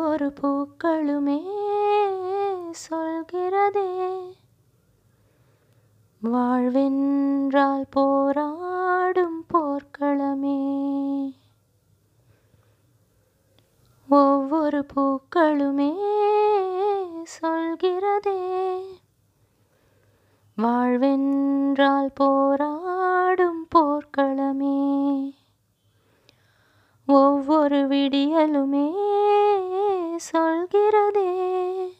ஒவ்வொரு பூக்களுமே சொல்கிறதே. வாழ்வென்றால் போராடும் போர்க்களமே. ஒவ்வொரு பூக்களுமே சொல்கிறதே. வாழ்வென்றால் போராடும் போர்க்களமே ஒவ்வொரு விடியலுமே சொல்கிறதே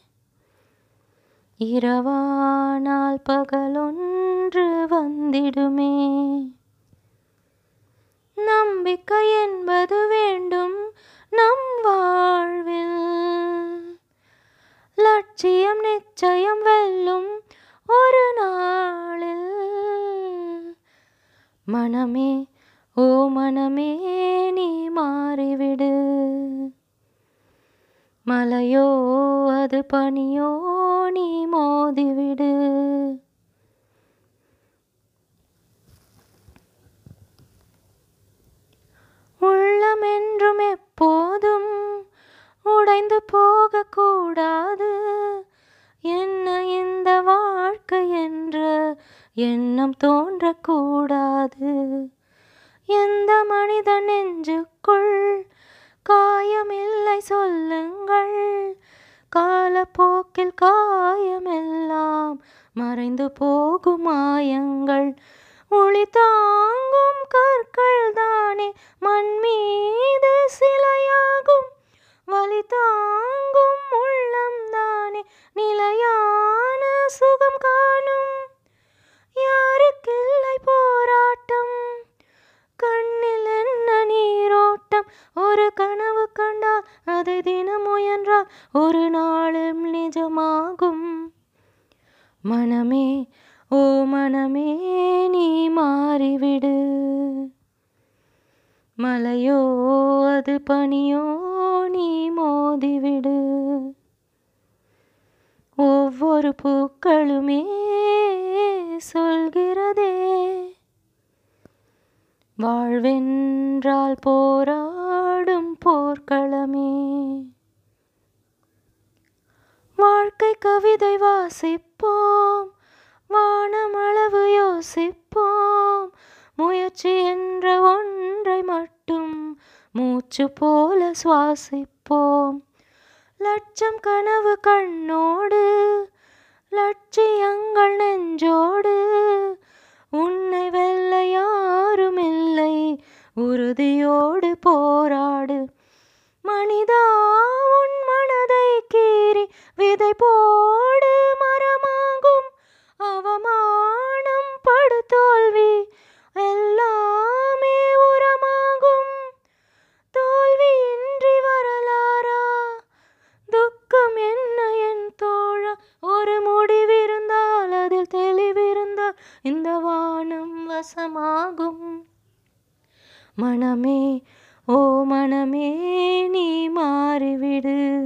இரவானால் பகலொன்று வந்திடுமே. நம்பிக்கை என்பது வேண்டும் நம் வாழ்வில். லட்சியம் நிச்சயம் வெல்லும் ஒரு நாளில். மனமே ஓ மனமே நீ மாறிவிடு. மலையோ அது பனியோ நீ மோதிவிடு உள்ளம் என்றும் எப்போதும் உடைந்து போகக்கூடாது. என்ன இந்த வாழ்க்கை என்ற எண்ணம் தோன்றக்கூடாது. எந்த மனித நெஞ்சுக்குள் காயமில்லை சொல்லுங்கள். காலப்போக்கில் காயமெல்லாம் மறைந்து போகும் மாயங்கள். ஒளி தாங்கும் கற்கள் தானே மண் மீது சிலையாகும். வலி தாங்கும் உள்ளம் தானே நிலையான சுகம் காணும். யாருக்கில்லை போராட்டம்? கண்ணில் என்ன நீரோட்டம்? ஒரு கனவு கண்டால் அதை தினம் முயன்றால் ஒரு நாளும் நிஜமாகும். மனமே ஓ மனமே நீ மாறிவிடு. மலையோ அது பனியோ நீ மோதிவிடு. ஒவ்வொரு பூக்களுமே சொல்கிறதே. வாழ்வென்றால் போரா போர்க்களமே. வாழ்க்கை கவிதை வாசிப்போம். வானமளவு யோசிப்போம். முயற்சி என்ற ஒன்றை மட்டும் மூச்சு போல சுவாசிப்போம். லட்சம் கனவு கண்ணோடு லட்சியங்கள் நெஞ்சோடு மனிதா உன் மனதை கீறி விதை போடு மரமாகும். அவமானம் படு தோல்வி எல்லாமே உரமாகும். தோல்வியின்றி வரலாரா துக்கம் என்ன என் தோழ? ஒரு முடிவிருந்தால் அதில் தெளிவிருந்தால் இந்த வானம் வசமாகும். மனமே ஓ மனமே நீ மாறிவிடு.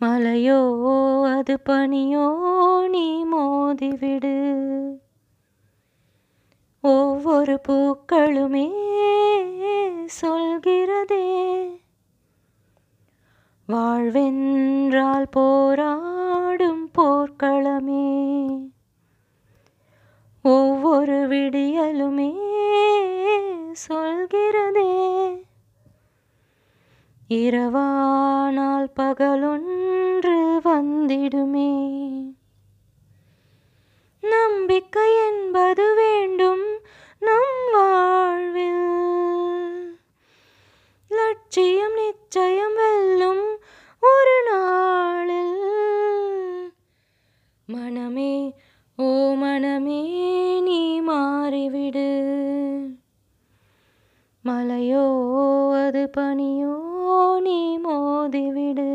மலையோ அது பனியோ நீ மோதிவிடு. ஒவ்வொரு பூக்களுமே சொல்கிறதே. வாழ்வென்றால் போராடும் போர்க்களமே. ஒவ்வொரு விடியலுமே சொல்கிறதே. இரவானால் பகலொன்று வந்திடுமே. நம்பிக்கை என் மலையோ அது பனியோ நீ மோதிவிடு.